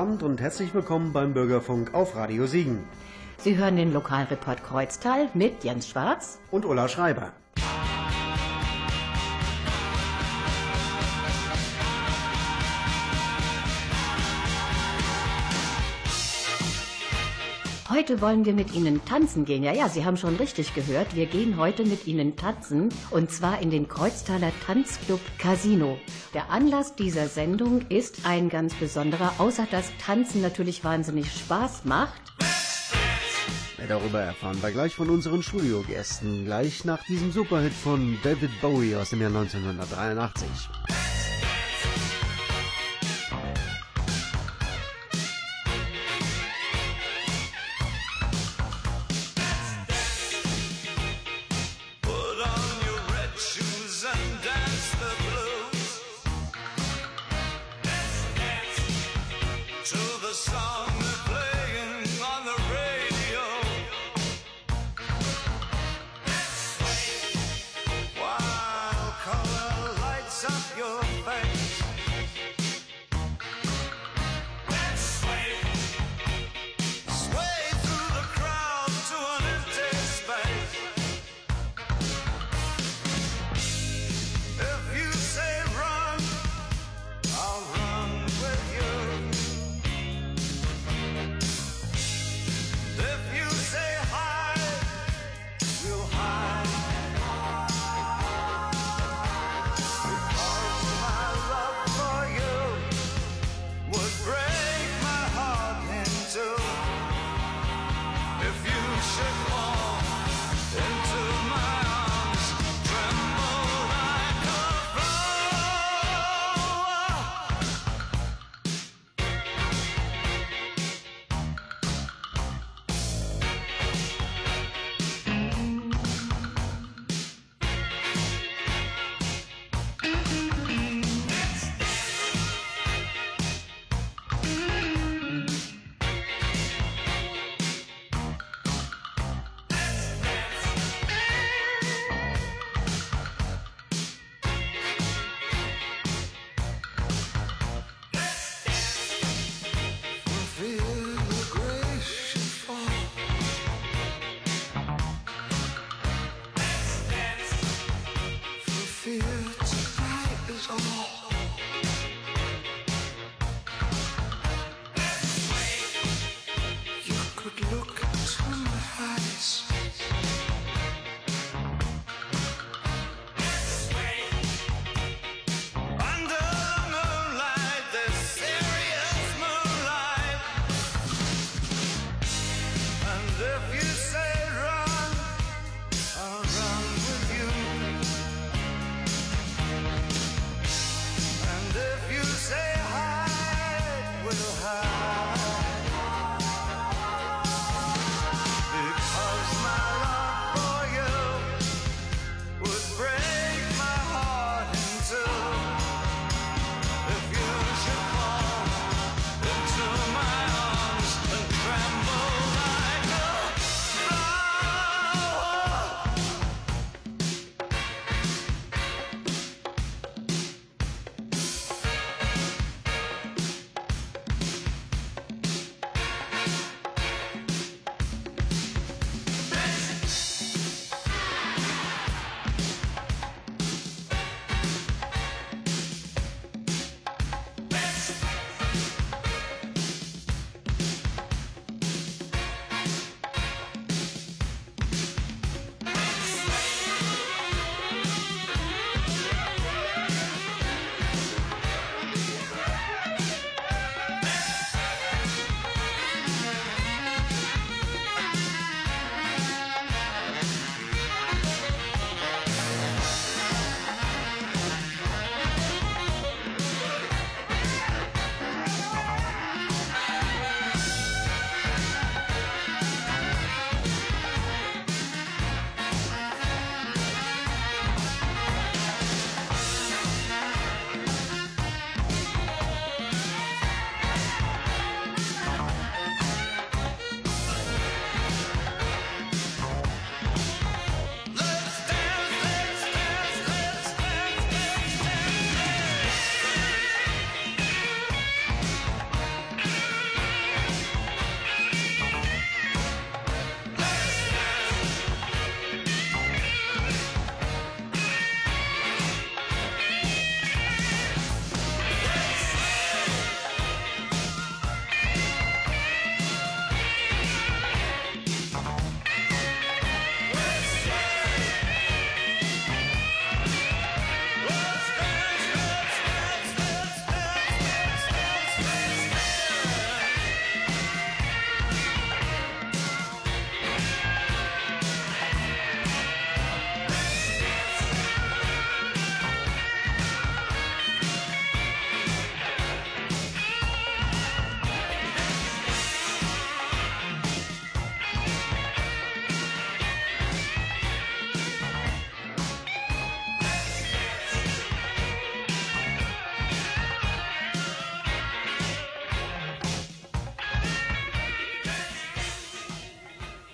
Abend und herzlich willkommen beim Bürgerfunk auf Radio Siegen. Sie hören den Lokalreport Kreuztal mit Jens Schwarz und Ulla Schreiber. Heute wollen wir mit Ihnen tanzen gehen. Ja, ja, Sie haben schon richtig gehört. Wir gehen heute mit Ihnen tanzen und zwar in den Kreuztaler Tanzclub Casino. Der Anlass dieser Sendung ist ein ganz besonderer, außer dass Tanzen natürlich wahnsinnig Spaß macht. Darüber erfahren wir gleich von unseren Studiogästen, gleich nach diesem Superhit von David Bowie aus dem Jahr 1983.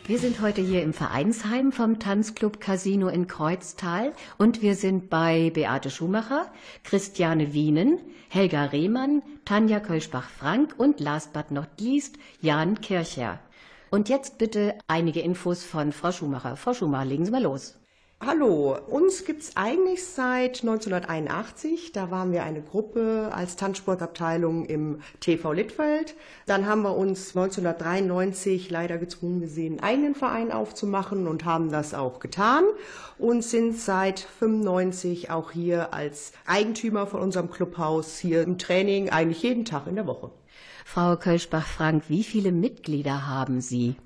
Wir sind heute hier im Vereinsheim vom Tanzclub Casino in Kreuztal und wir sind bei Beate Schumacher, Christiane Wienen, Helga Rehmann, Tanja Kölschbach-Frank und last but not least Jan Kircher. Und jetzt bitte einige Infos von Frau Schumacher. Frau Schumacher, legen Sie mal los. Hallo, uns gibt es eigentlich seit 1981. Da waren wir eine Gruppe als Tanzsportabteilung im TV Littfeld. Dann haben wir uns 1993 leider gezwungen gesehen, einen eigenen Verein aufzumachen und haben das auch getan und sind seit 95 auch hier als Eigentümer von unserem Clubhaus hier im Training eigentlich jeden Tag in der Woche. Frau Kölschbach-Frank, wie viele Mitglieder haben Sie?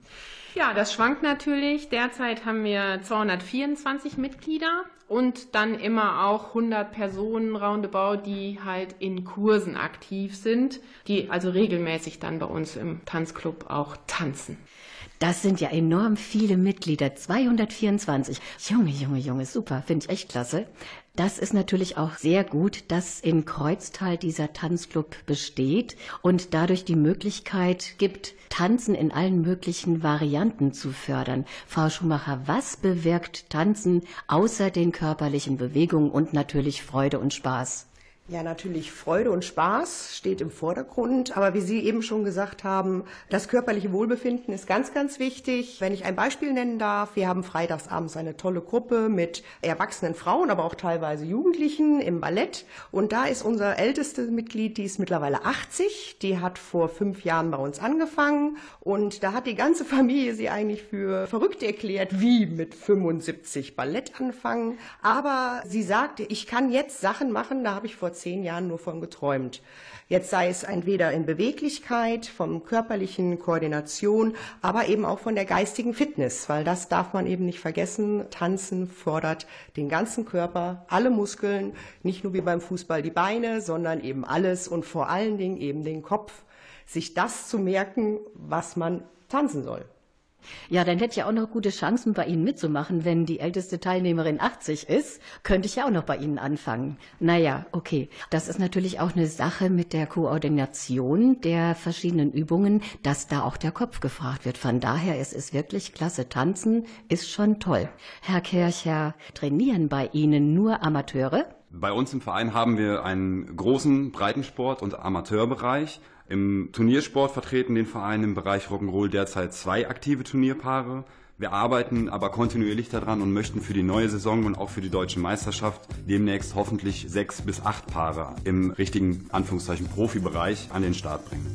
Ja, das schwankt natürlich. Derzeit haben wir 224 Mitglieder und dann immer auch 100 Personen roundabout, die halt in Kursen aktiv sind, die also regelmäßig dann bei uns im Tanzclub auch tanzen. Das sind ja enorm viele Mitglieder, 224. Junge, Junge, Junge, super, finde ich echt klasse. Das ist natürlich auch sehr gut, dass in Kreuztal dieser Tanzclub besteht und dadurch die Möglichkeit gibt, Tanzen in allen möglichen Varianten zu fördern. Frau Schumacher, was bewirkt Tanzen außer den körperlichen Bewegungen und natürlich Freude und Spaß? Ja, natürlich Freude und Spaß steht im Vordergrund, aber wie Sie eben schon gesagt haben, das körperliche Wohlbefinden ist ganz, ganz wichtig. Wenn ich ein Beispiel nennen darf, wir haben freitagsabends eine tolle Gruppe mit erwachsenen Frauen, aber auch teilweise Jugendlichen im Ballett. Und da ist unser ältestes Mitglied, die ist mittlerweile 80, die hat vor fünf Jahren bei uns angefangen. Und da hat die ganze Familie sie eigentlich für verrückt erklärt, wie mit 75 Ballett anfangen, aber sie sagte, ich kann jetzt Sachen machen, da habe ich vor zehn Jahren nur von geträumt. Jetzt sei es entweder in Beweglichkeit, vom körperlichen Koordination, aber eben auch von der geistigen Fitness, weil das darf man eben nicht vergessen. Tanzen fordert den ganzen Körper, alle Muskeln, nicht nur wie beim Fußball die Beine, sondern eben alles und vor allen Dingen eben den Kopf, sich das zu merken, was man tanzen soll. Ja, dann hätte ich ja auch noch gute Chancen, bei Ihnen mitzumachen. Wenn die älteste Teilnehmerin 80 ist, könnte ich ja auch noch bei Ihnen anfangen. Naja, okay. Das ist natürlich auch eine Sache mit der Koordination der verschiedenen Übungen, dass da auch der Kopf gefragt wird. Von daher ist es wirklich klasse. Tanzen ist schon toll. Herr Kircher, trainieren bei Ihnen nur Amateure? Bei uns im Verein haben wir einen großen Breitensport- und Amateurbereich. Im Turniersport vertreten den Verein im Bereich Rock'n'Roll derzeit zwei aktive Turnierpaare. Wir arbeiten aber kontinuierlich daran und möchten für die neue Saison und auch für die deutsche Meisterschaft demnächst hoffentlich sechs bis acht Paare im richtigen Anführungszeichen Profibereich an den Start bringen.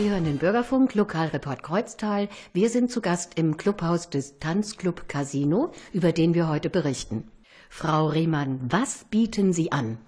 Sie hören den Bürgerfunk, Lokalreport Kreuztal. Wir sind zu Gast im Clubhaus des Tanzclub Casino, über den wir heute berichten. Frau Riemann, was bieten Sie an?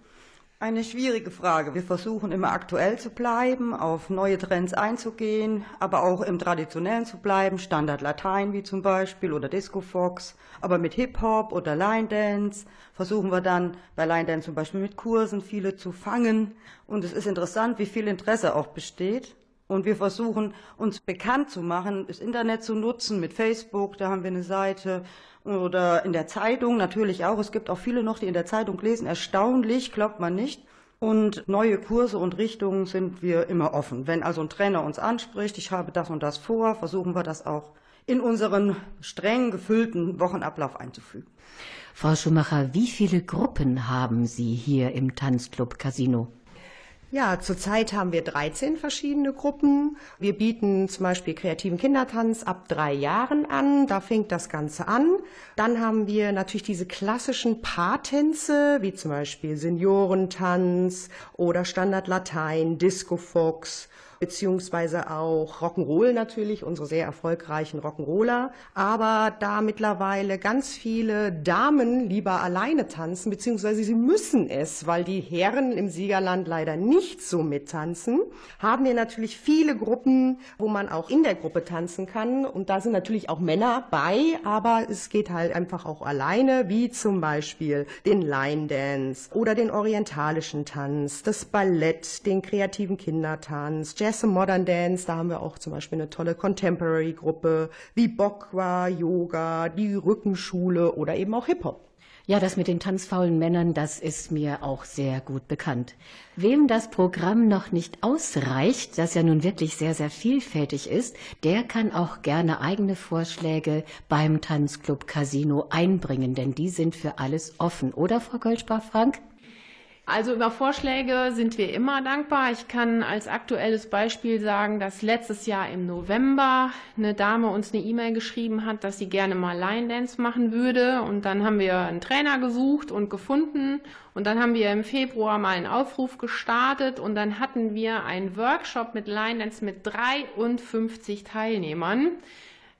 Eine schwierige Frage. Wir versuchen immer aktuell zu bleiben, auf neue Trends einzugehen, aber auch im Traditionellen zu bleiben, Standard Latein wie zum Beispiel oder Disco Fox. Aber mit Hip-Hop oder Line Dance versuchen wir dann bei Line Dance zum Beispiel mit Kursen viele zu fangen. Und es ist interessant, wie viel Interesse auch besteht. Und wir versuchen uns bekannt zu machen, das Internet zu nutzen mit Facebook, da haben wir eine Seite oder in der Zeitung natürlich auch. Es gibt auch viele noch, die in der Zeitung lesen. Erstaunlich, glaubt man nicht. Und neue Kurse und Richtungen sind wir immer offen. Wenn also ein Trainer uns anspricht, ich habe das und das vor, versuchen wir das auch in unseren streng gefüllten Wochenablauf einzufügen. Frau Schumacher, wie viele Gruppen haben Sie hier im Tanzclub Casino? Ja, zurzeit haben wir 13 verschiedene Gruppen. Wir bieten zum Beispiel kreativen Kindertanz ab drei Jahren an. Da fängt das Ganze an. Dann haben wir natürlich diese klassischen Paartänze, wie zum Beispiel Seniorentanz oder Standard Latein, Disco Fox beziehungsweise auch Rock'n'Roll natürlich, unsere sehr erfolgreichen Rock'n'Roller. Aber da mittlerweile ganz viele Damen lieber alleine tanzen, beziehungsweise sie müssen es, weil die Herren im Siegerland leider nicht so mittanzen, haben wir natürlich viele Gruppen, wo man auch in der Gruppe tanzen kann. Und da sind natürlich auch Männer bei, aber es geht halt einfach auch alleine, wie zum Beispiel den Line Dance oder den orientalischen Tanz, das Ballett, den kreativen Kindertanz, Jazz Und Modern Dance, da haben wir auch zum Beispiel eine tolle Contemporary-Gruppe, wie Bokwa, Yoga, die Rückenschule oder eben auch Hip-Hop. Ja, das mit den tanzfaulen Männern, das ist mir auch sehr gut bekannt. Wem das Programm noch nicht ausreicht, das ja nun wirklich sehr, sehr vielfältig ist, der kann auch gerne eigene Vorschläge beim Tanzclub Casino einbringen, denn die sind für alles offen, oder Frau Kölschbach-Frank? Also über Vorschläge sind wir immer dankbar. Ich kann als aktuelles Beispiel sagen, dass letztes Jahr im November eine Dame uns eine E-Mail geschrieben hat, dass sie gerne mal Line Dance machen würde. Und dann haben wir einen Trainer gesucht und gefunden. Und dann haben wir im Februar mal einen Aufruf gestartet und dann hatten wir einen Workshop mit Line Dance mit 53 Teilnehmern.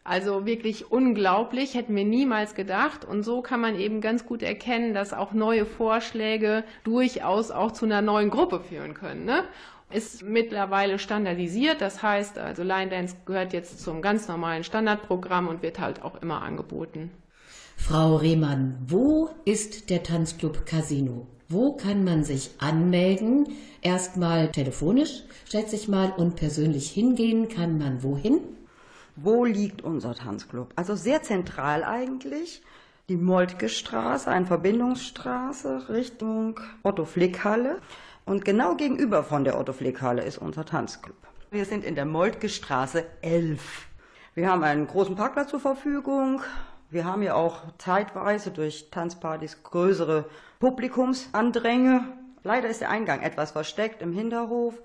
Also wirklich unglaublich, hätten wir niemals gedacht. Und so kann man eben ganz gut erkennen, dass auch neue Vorschläge durchaus auch zu einer neuen Gruppe führen können. Ne? Ist mittlerweile standardisiert, das heißt, also Line Dance gehört jetzt zum ganz normalen Standardprogramm und wird halt auch immer angeboten. Frau Rehmann, wo ist der Tanzclub Casino? Wo kann man sich anmelden? Erstmal telefonisch, schätze ich mal, und persönlich hingehen kann man wohin? Wo liegt unser Tanzclub? Also sehr zentral eigentlich. Die Moltke Straße, eine Verbindungsstraße Richtung Otto Flick Halle. Und genau gegenüber von der Otto Flick Halle ist unser Tanzclub. Wir sind in der Moltke Straße 11. Wir haben einen großen Parkplatz zur Verfügung. Wir haben ja auch zeitweise durch Tanzpartys größere Publikumsandränge. Leider ist der Eingang etwas versteckt im Hinterhof.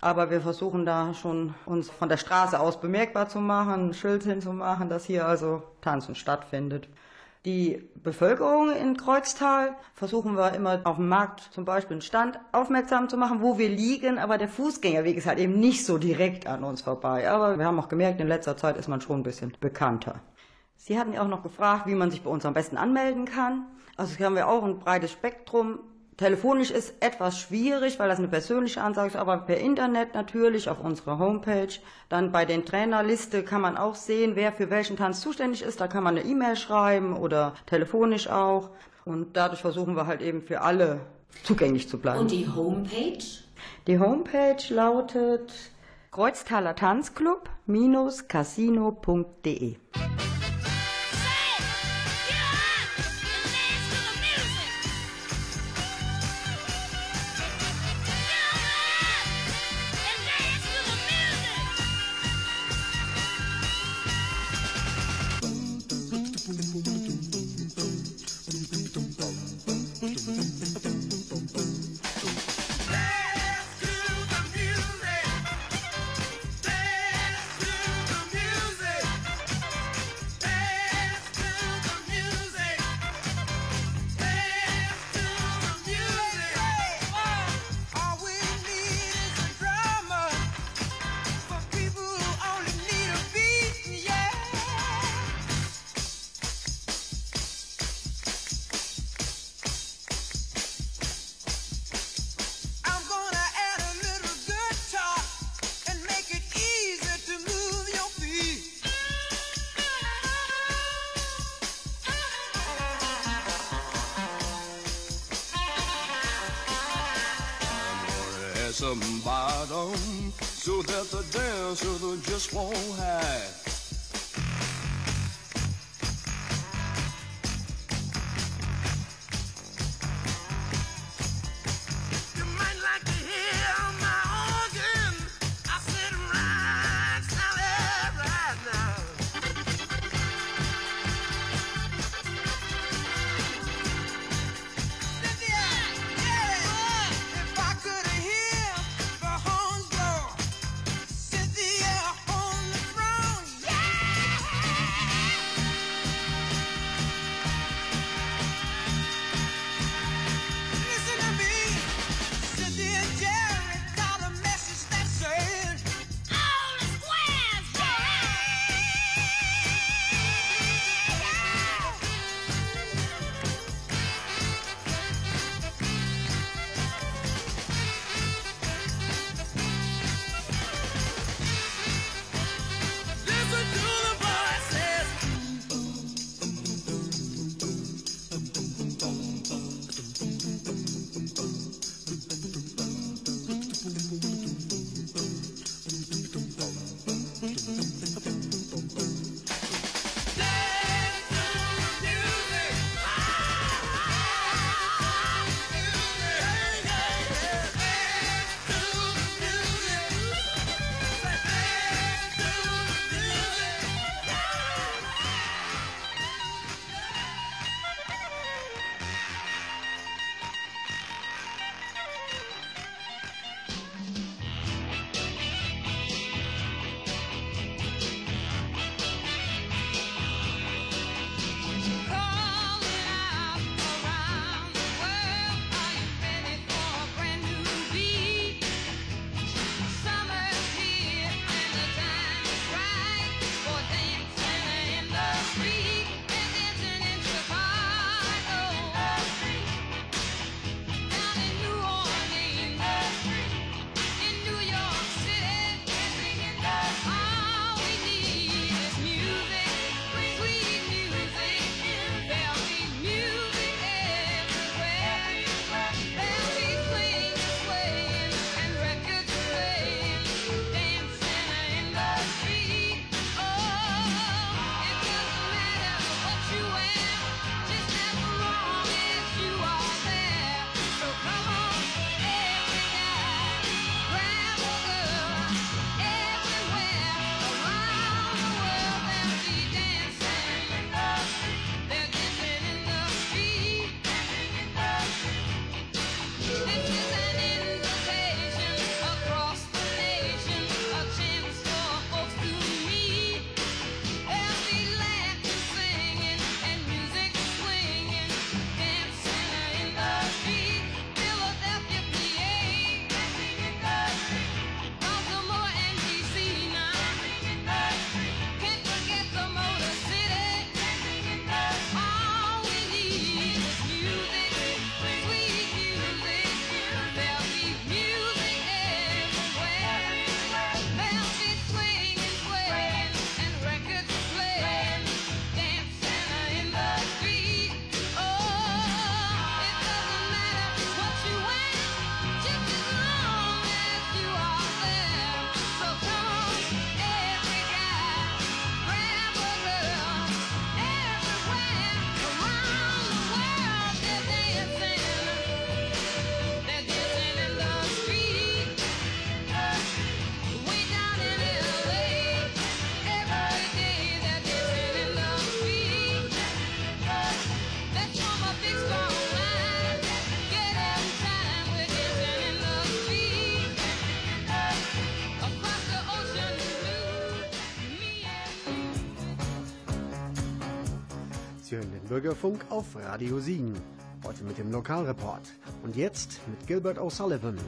Aber wir versuchen da schon uns von der Straße aus bemerkbar zu machen, ein Schild hinzumachen, dass hier also Tanzen stattfindet. Die Bevölkerung in Kreuztal versuchen wir immer auf dem Markt zum Beispiel einen Stand aufmerksam zu machen, wo wir liegen, aber der Fußgängerweg ist halt eben nicht so direkt an uns vorbei. Aber wir haben auch gemerkt, in letzter Zeit ist man schon ein bisschen bekannter. Sie hatten ja auch noch gefragt, wie man sich bei uns am besten anmelden kann. Also hier haben wir auch ein breites Spektrum Telefonisch ist etwas schwierig, weil das eine persönliche Ansage ist, aber per Internet natürlich auf unserer Homepage. Dann bei den Trainerliste kann man auch sehen, wer für welchen Tanz zuständig ist. Da kann man eine E-Mail schreiben oder telefonisch auch. Und dadurch versuchen wir halt eben für alle zugänglich zu bleiben. Und die Homepage? Die Homepage lautet Kreuztaler some bottom so that the dancer just won't hide. Bürgerfunk auf Radio Siegen. Heute mit dem Lokalreport. Und jetzt mit Gilbert O'Sullivan.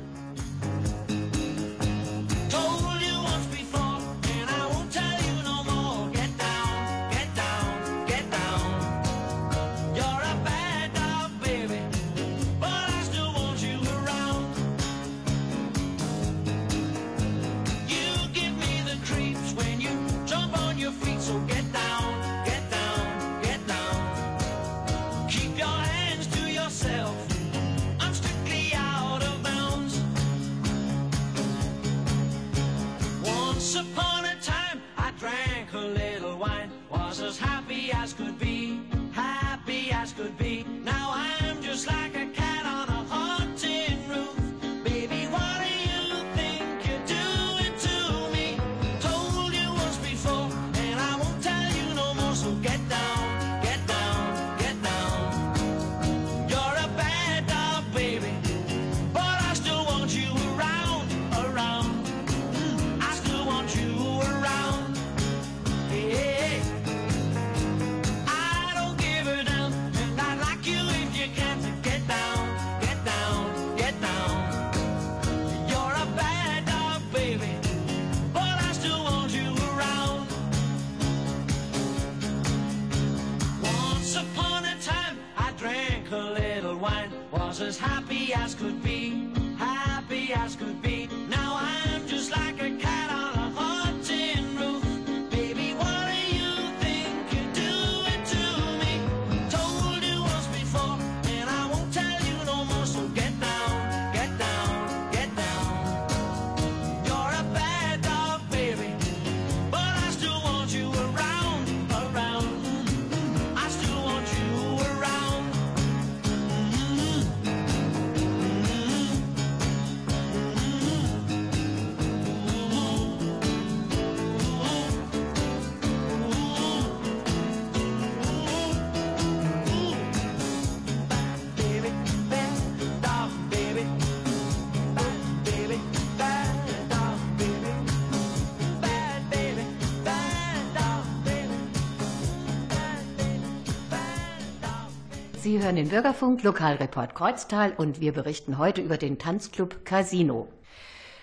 As could be, as could be, Sie hören den Bürgerfunk, Lokalreport Kreuztal und wir berichten heute über den Tanzclub Casino.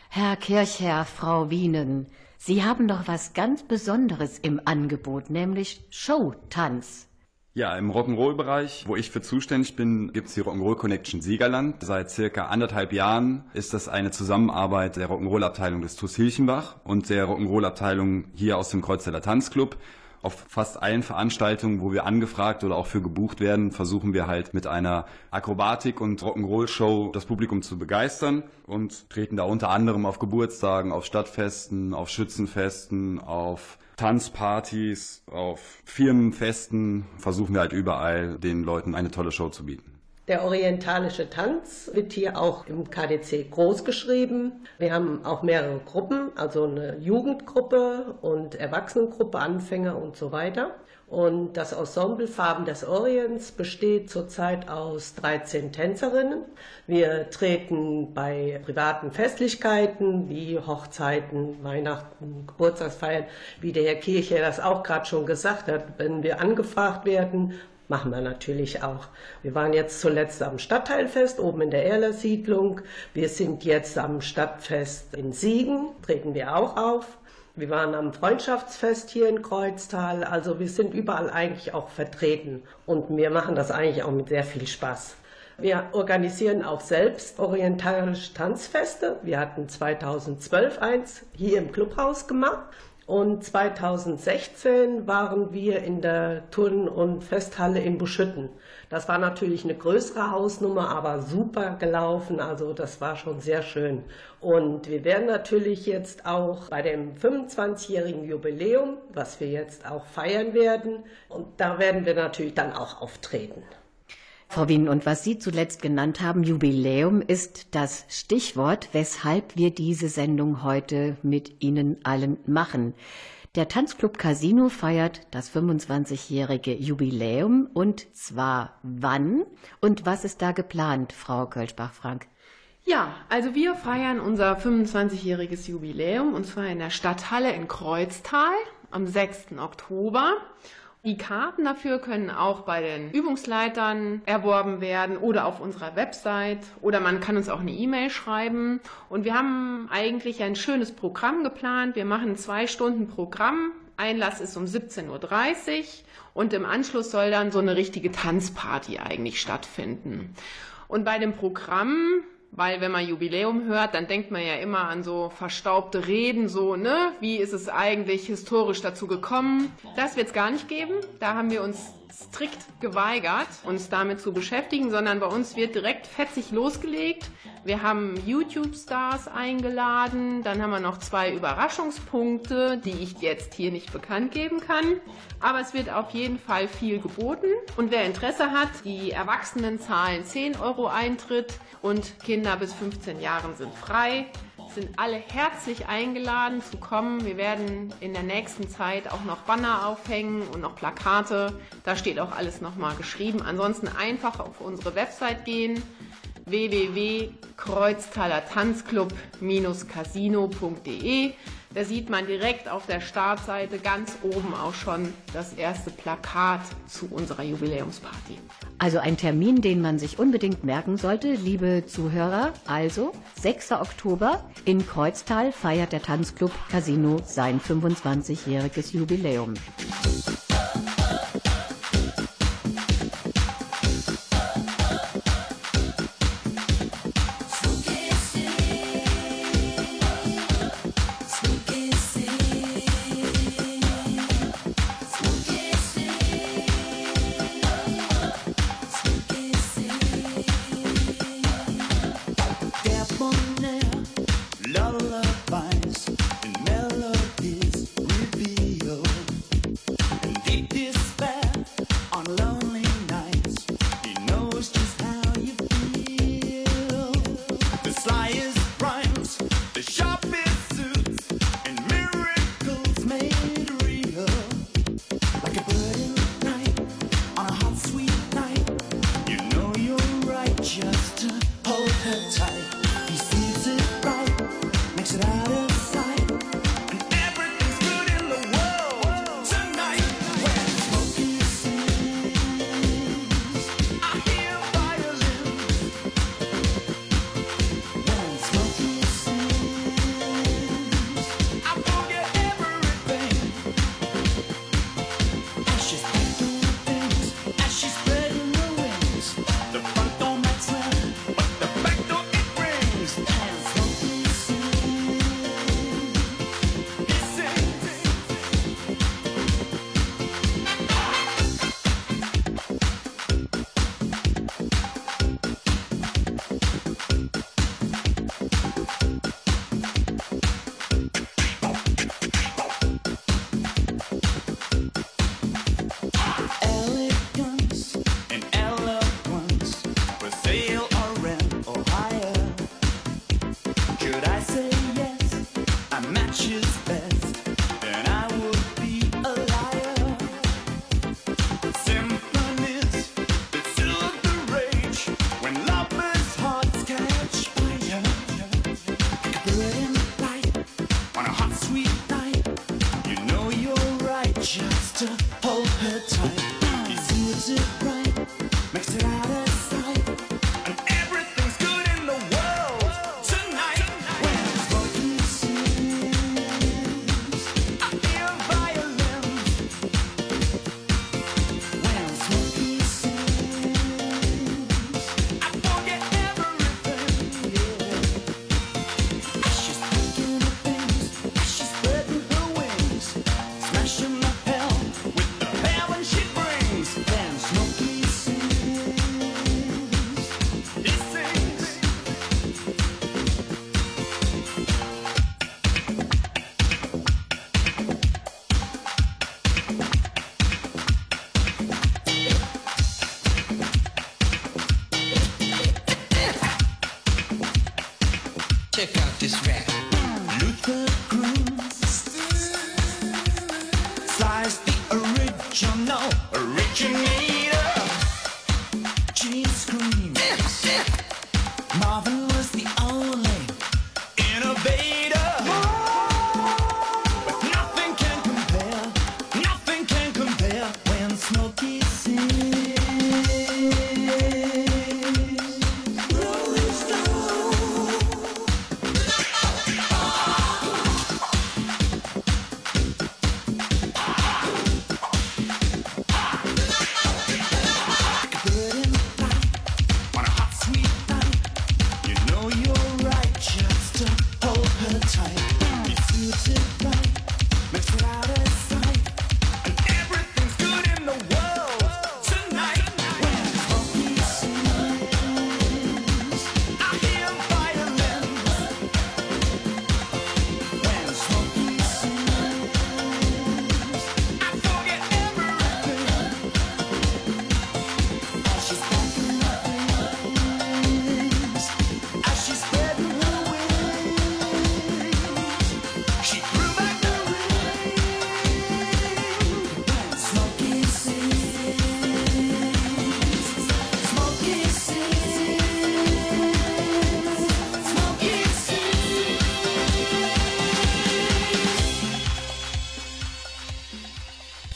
Herr Kirchherr, Frau Wienen, Sie haben doch was ganz Besonderes im Angebot, nämlich Showtanz. Ja, im Rock'n'Roll-Bereich, wo ich für zuständig bin, gibt's die Rock'n'Roll Connection Siegerland. Seit circa anderthalb Jahren ist das eine Zusammenarbeit der Rock'n'Roll-Abteilung des TuS Hilchenbach und der Rock'n'Roll-Abteilung hier aus dem Kreuzzeller Tanzclub. Auf fast allen Veranstaltungen, wo wir angefragt oder auch für gebucht werden, versuchen wir halt mit einer Akrobatik- und Rock'n'Roll-Show das Publikum zu begeistern und treten da unter anderem auf Geburtstagen, auf Stadtfesten, auf Schützenfesten, auf Tanzpartys, auf Firmenfesten, versuchen wir halt überall den Leuten eine tolle Show zu bieten. Der orientalische Tanz wird hier auch im KDC groß geschrieben. Wir haben auch mehrere Gruppen, also eine Jugendgruppe und Erwachsenengruppe, Anfänger und so weiter. Und das Ensemble Farben des Orients besteht zurzeit aus 13 Tänzerinnen. Wir treten bei privaten Festlichkeiten wie Hochzeiten, Weihnachten, Geburtstagsfeiern, wie der Herr Kirche das auch gerade schon gesagt hat, wenn wir angefragt werden, machen wir natürlich auch. Wir waren jetzt zuletzt am Stadtteilfest oben in der Erler-Siedlung. Wir sind jetzt am Stadtfest in Siegen, treten wir auch auf. Wir waren am Freundschaftsfest hier in Kreuztal. Also wir sind überall eigentlich auch vertreten. Und wir machen das eigentlich auch mit sehr viel Spaß. Wir organisieren auch selbst orientalische Tanzfeste. Wir hatten 2012 eins hier im Clubhaus gemacht. Und 2016 waren wir in der Turn- und Festhalle in Buschütten. Das war natürlich eine größere Hausnummer, aber super gelaufen. Also das war schon sehr schön. Und wir werden natürlich jetzt auch bei dem 25-jährigen Jubiläum, was wir jetzt auch feiern werden, und da werden wir natürlich dann auch auftreten. Frau Wien, und was Sie zuletzt genannt haben, Jubiläum, ist das Stichwort, weshalb wir diese Sendung heute mit Ihnen allen machen. Der Tanzclub Casino feiert das 25-jährige Jubiläum und zwar wann und was ist da geplant, Frau Kölschbach-Frank? Ja, also wir feiern unser 25-jähriges Jubiläum und zwar in der Stadthalle in Kreuztal am 6. Oktober. Die Karten dafür können auch bei den Übungsleitern erworben werden oder auf unserer Website oder man kann uns auch eine E-Mail schreiben. Und wir haben eigentlich ein schönes Programm geplant. Wir machen zwei Stunden Programm. Einlass ist um 17.30 Uhr und im Anschluss soll dann so eine richtige Tanzparty eigentlich stattfinden. Und bei dem Programm weil wenn man Jubiläum hört, dann denkt man ja immer an so verstaubte Reden, so, ne? Wie ist es eigentlich historisch dazu gekommen? Das wird es gar nicht geben. Da haben wir uns strikt geweigert, uns damit zu beschäftigen, sondern bei uns wird direkt fetzig losgelegt. Wir haben YouTube-Stars eingeladen, dann haben wir noch zwei Überraschungspunkte, die ich jetzt hier nicht bekannt geben kann. Aber es wird auf jeden Fall viel geboten. Und wer Interesse hat, die Erwachsenen zahlen 10 Euro Eintritt und Kinder bis 15 Jahren sind frei sind alle herzlich eingeladen zu kommen. Wir werden in der nächsten Zeit auch noch Banner aufhängen und noch Plakate. Da steht auch alles nochmal geschrieben. Ansonsten einfach auf unsere Website gehen www.kreuztaler-tanzclub-casino.de. Da sieht man direkt auf der Startseite ganz oben auch schon das erste Plakat zu unserer Jubiläumsparty. Also ein Termin, den man sich unbedingt merken sollte, liebe Zuhörer. Also 6. Oktober in Kreuztal feiert der Tanzclub Casino sein 25-jähriges Jubiläum. This rap.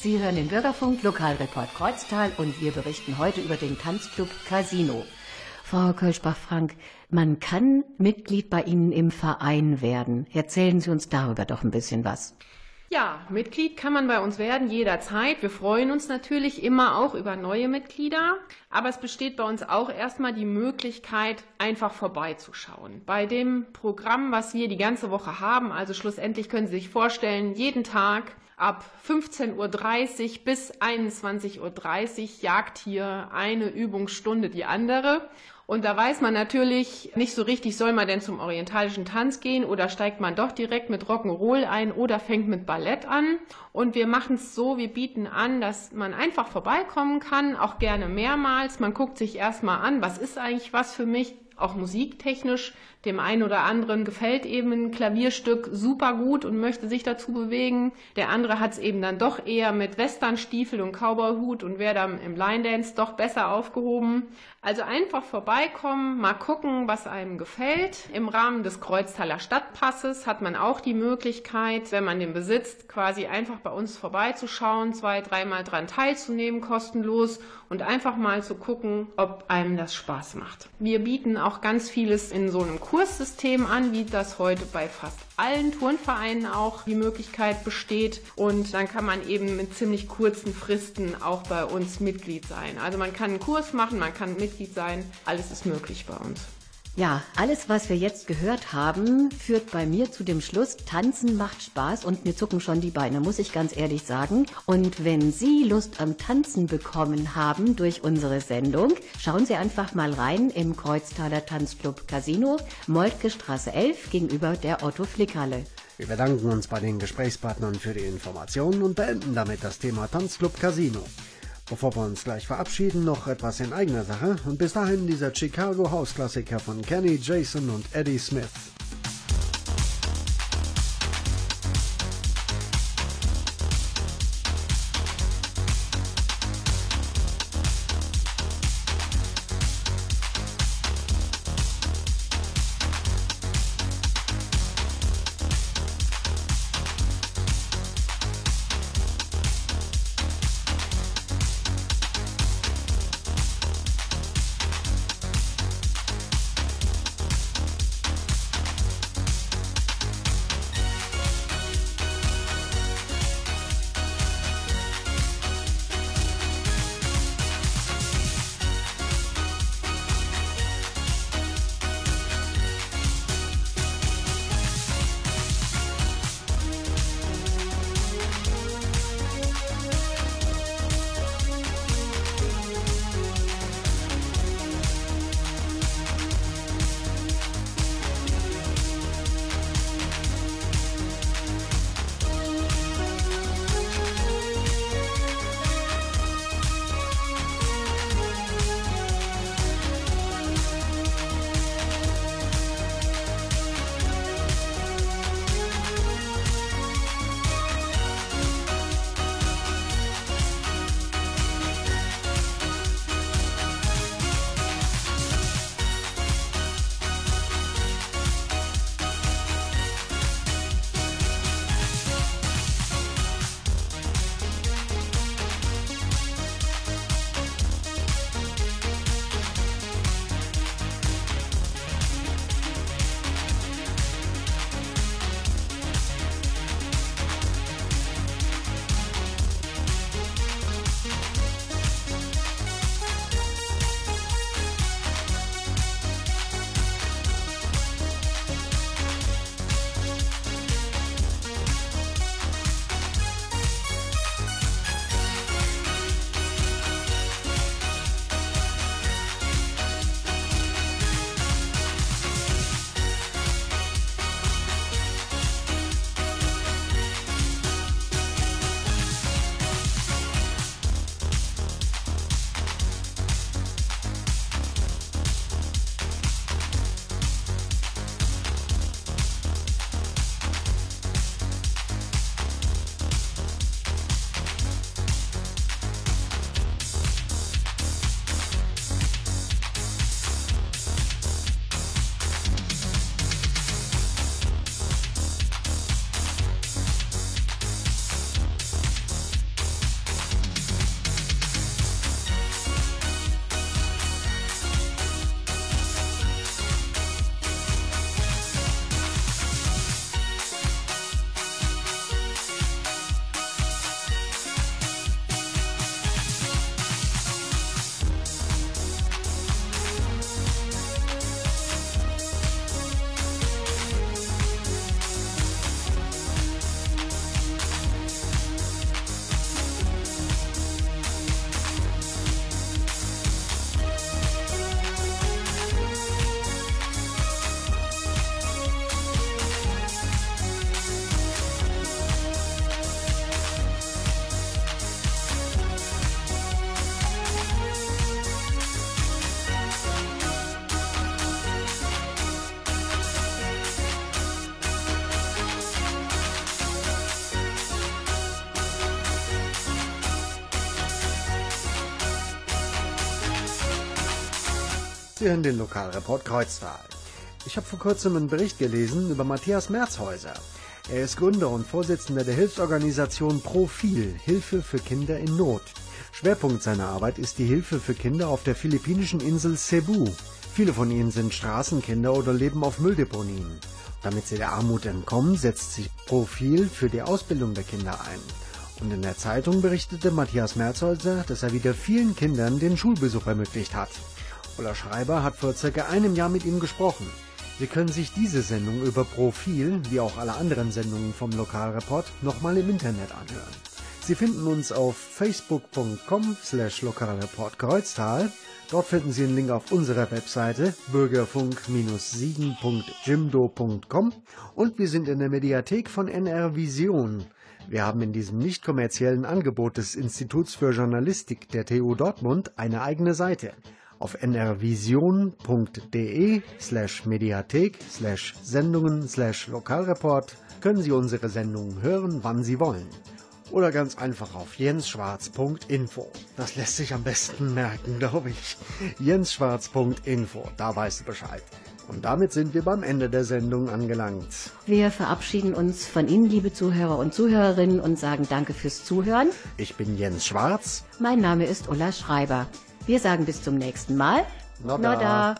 Sie hören den Bürgerfunk, Lokalreport Kreuztal und wir berichten heute über den Tanzclub Casino. Frau Kölschbach-Frank, man kann Mitglied bei Ihnen im Verein werden. Erzählen Sie uns darüber doch ein bisschen was. Ja, Mitglied kann man bei uns werden jederzeit. Wir freuen uns natürlich immer auch über neue Mitglieder. Aber es besteht bei uns auch erstmal die Möglichkeit, einfach vorbeizuschauen. Bei dem Programm, was wir die ganze Woche haben, also schlussendlich können Sie sich vorstellen, jeden Tag ab 15.30 Uhr bis 21.30 Uhr jagt hier eine Übungsstunde die andere. Und da weiß man natürlich nicht so richtig, soll man denn zum orientalischen Tanz gehen oder steigt man doch direkt mit Rock'n'Roll ein oder fängt mit Ballett an. Und wir machen es so, wir bieten an, dass man einfach vorbeikommen kann, auch gerne mehrmals. Man guckt sich erstmal an, was ist eigentlich was für mich, auch musiktechnisch. Dem einen oder anderen gefällt eben ein Klavierstück super gut und möchte sich dazu bewegen. Der andere hat es eben dann doch eher mit Westernstiefel und Cowboyhut und wäre dann im Line Dance doch besser aufgehoben. Also einfach vorbeikommen, mal gucken, was einem gefällt. Im Rahmen des Kreuztaler Stadtpasses hat man auch die Möglichkeit, wenn man den besitzt, quasi einfach bei uns vorbeizuschauen, zwei, dreimal dran teilzunehmen, kostenlos und einfach mal zu gucken, ob einem das Spaß macht. Wir bieten auch ganz vieles in so einem Kurssystem an, wie das heute bei fast allen Turnvereinen auch die Möglichkeit besteht. Und dann kann man eben mit ziemlich kurzen Fristen auch bei uns Mitglied sein. Also man kann einen Kurs machen, man kann Mitglied sein. Alles ist möglich bei uns. Ja, alles, was wir jetzt gehört haben, führt bei mir zu dem Schluss, tanzen macht Spaß und mir zucken schon die Beine, muss ich ganz ehrlich sagen. Und wenn Sie Lust am Tanzen bekommen haben durch unsere Sendung, schauen Sie einfach mal rein im Kreuztaler Tanzclub Casino, Moltke Straße 11 gegenüber der Otto Flickhalle. Wir bedanken uns bei den Gesprächspartnern für die Informationen und beenden damit das Thema Tanzclub Casino. Bevor wir uns gleich verabschieden, noch etwas in eigener Sache und bis dahin dieser Chicago House Klassiker von Kenny, Jason und Eddie Smith. Sie hören den Lokalreport Kreuztal. Ich habe vor kurzem einen Bericht gelesen über Matthias Merzhäuser. Er ist Gründer und Vorsitzender der Hilfsorganisation Profil, Hilfe für Kinder in Not. Schwerpunkt seiner Arbeit ist die Hilfe für Kinder auf der philippinischen Insel Cebu. Viele von ihnen sind Straßenkinder oder leben auf Mülldeponien. Damit sie der Armut entkommen, setzt sich Profil für die Ausbildung der Kinder ein. Und in der Zeitung berichtete Matthias Merzhäuser, dass er wieder vielen Kindern den Schulbesuch ermöglicht hat. Ulla Schreiber hat vor circa einem Jahr mit ihm gesprochen. Sie können sich diese Sendung über Profil, wie auch alle anderen Sendungen vom Lokalreport, nochmal im Internet anhören. Sie finden uns auf facebook.com slash lokalreport Kreuztal. Dort finden Sie einen Link auf unserer Webseite bürgerfunk-siegen.jimdo.com und wir sind in der Mediathek von NR Vision. Wir haben in diesem nicht kommerziellen Angebot des Instituts für Journalistik der TU Dortmund eine eigene Seite auf nrvision.de slash mediathek slash Sendungen slash Lokalreport können Sie unsere Sendungen hören, wann Sie wollen. Oder ganz einfach auf jensschwarz.info. Das lässt sich am besten merken, glaube ich. jensschwarz.info, da weißt du Bescheid. Und damit sind wir beim Ende der Sendung angelangt. Wir verabschieden uns von Ihnen, liebe Zuhörer und Zuhörerinnen, und sagen Danke fürs Zuhören. Ich bin Jens Schwarz. Mein Name ist Ulla Schreiber. Wir sagen bis zum nächsten Mal. Nada. Nada.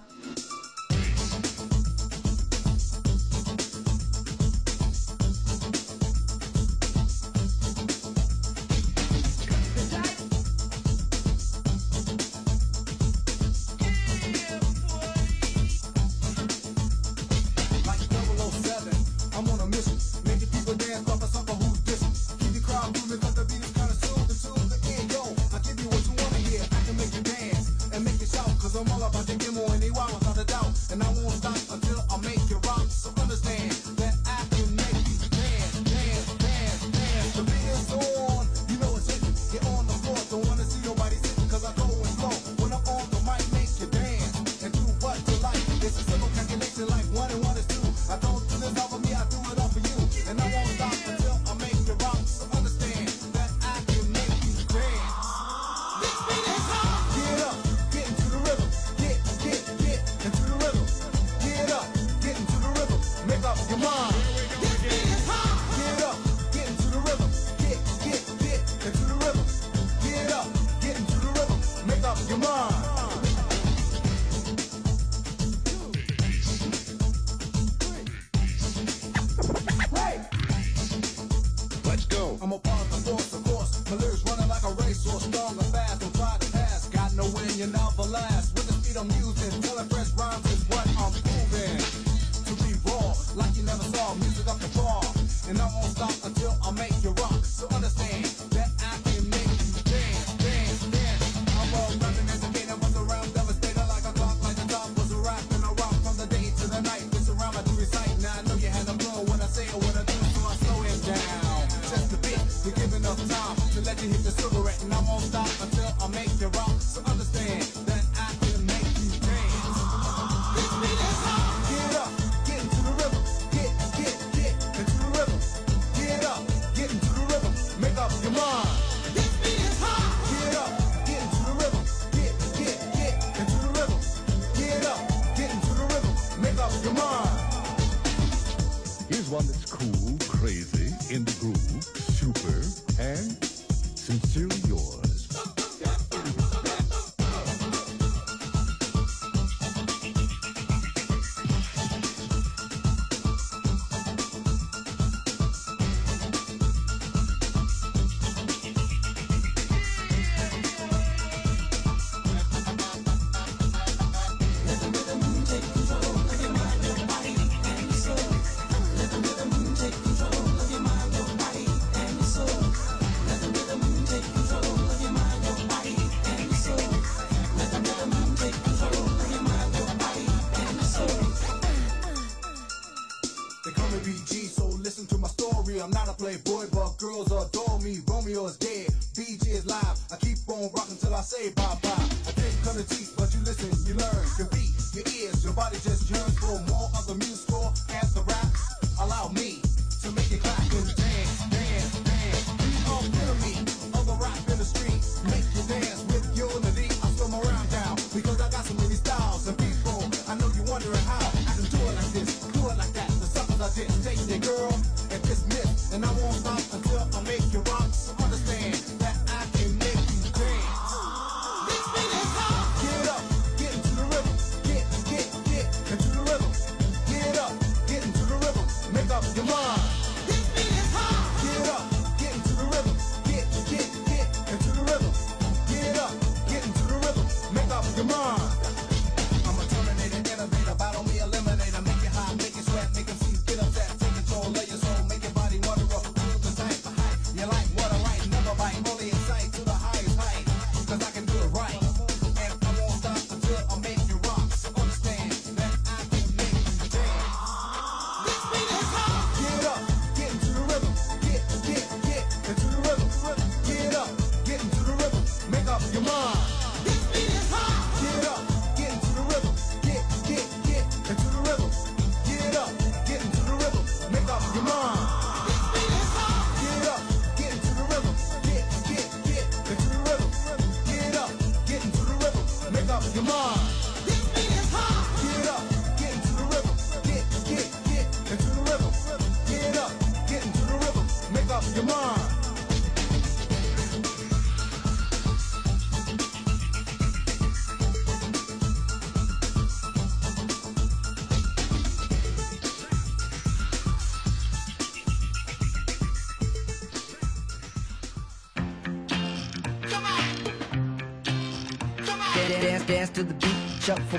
playboy, but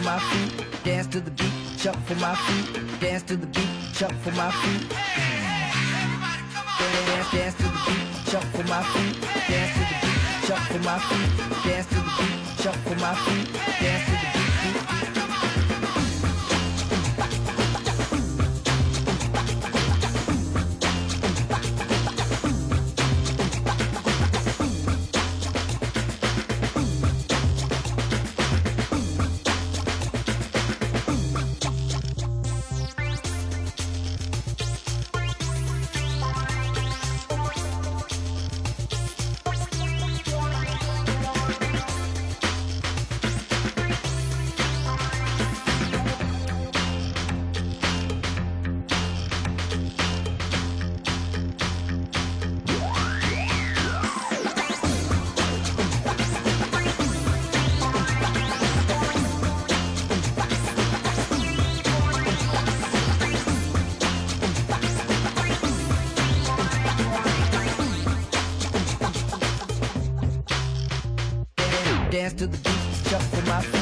for my feet. Dance to the beat, jump for my feet. Dance to the beat, jump for my feet. Dance, dance to the beat, jump for my feet. Dance to the beat, jump for my feet. Dance to the beat, jump for my feet. Dance to the beat, Dance to the beat, jump for my feet.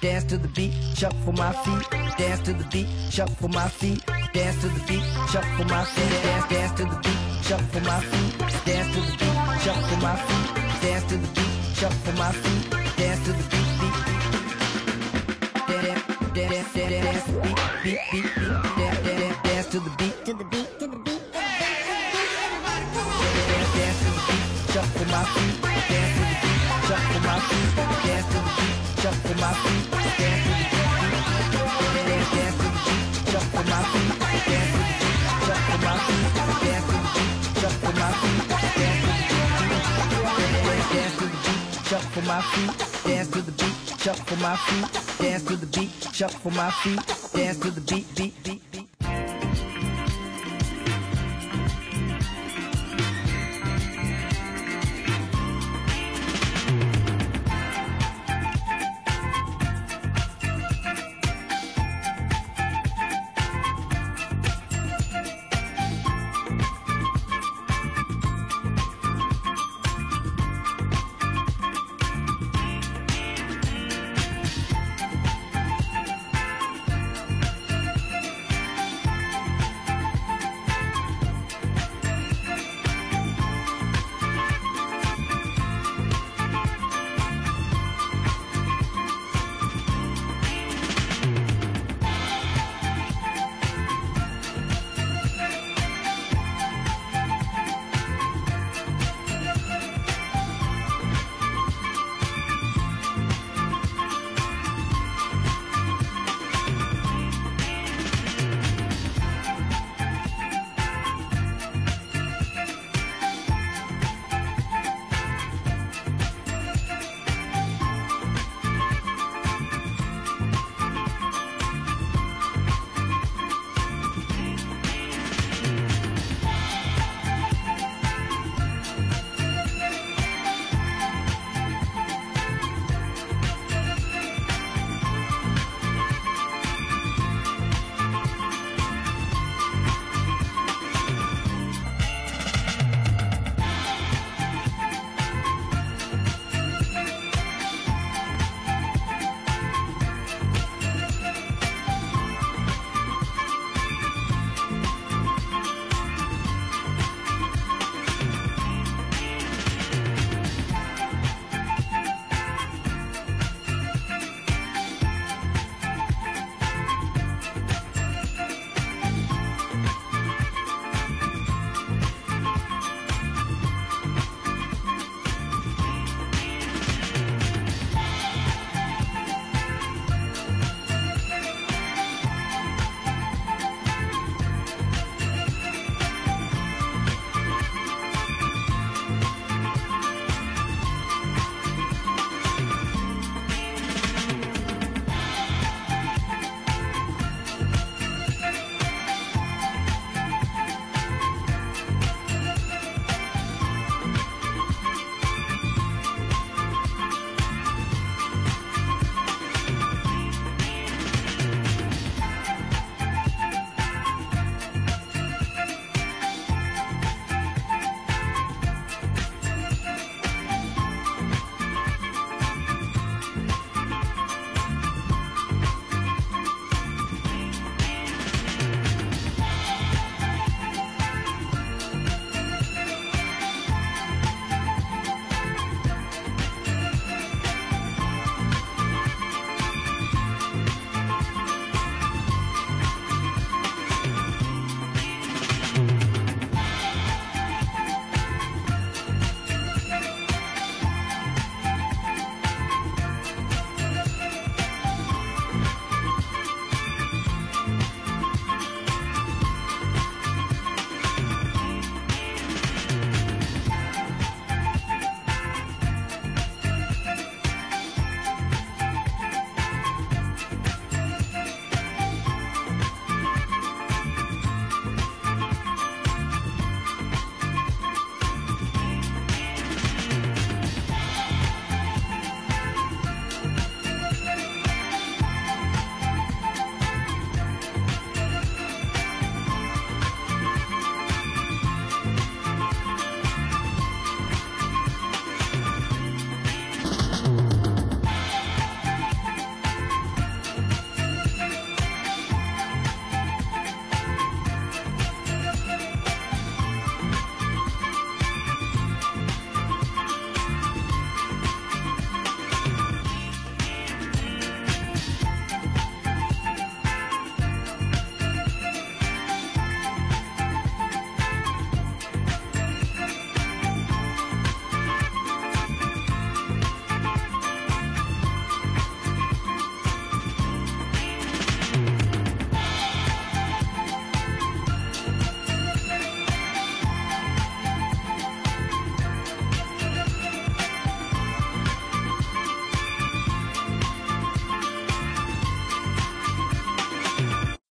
Dance to the beat, for my feet. Dance to the beat, for my feet. Dance to the beat, for my feet. Dance, dance to the beat, for my feet. Dance to the beat, for my feet. Dance to the beat, for my feet. Dance to the beat, beat, beat. Beat, beat, beat, for my feet. Dance to the beat, jump for my feet. Dance to the beat, jump for my feet. Dance to the beat, beat, beat.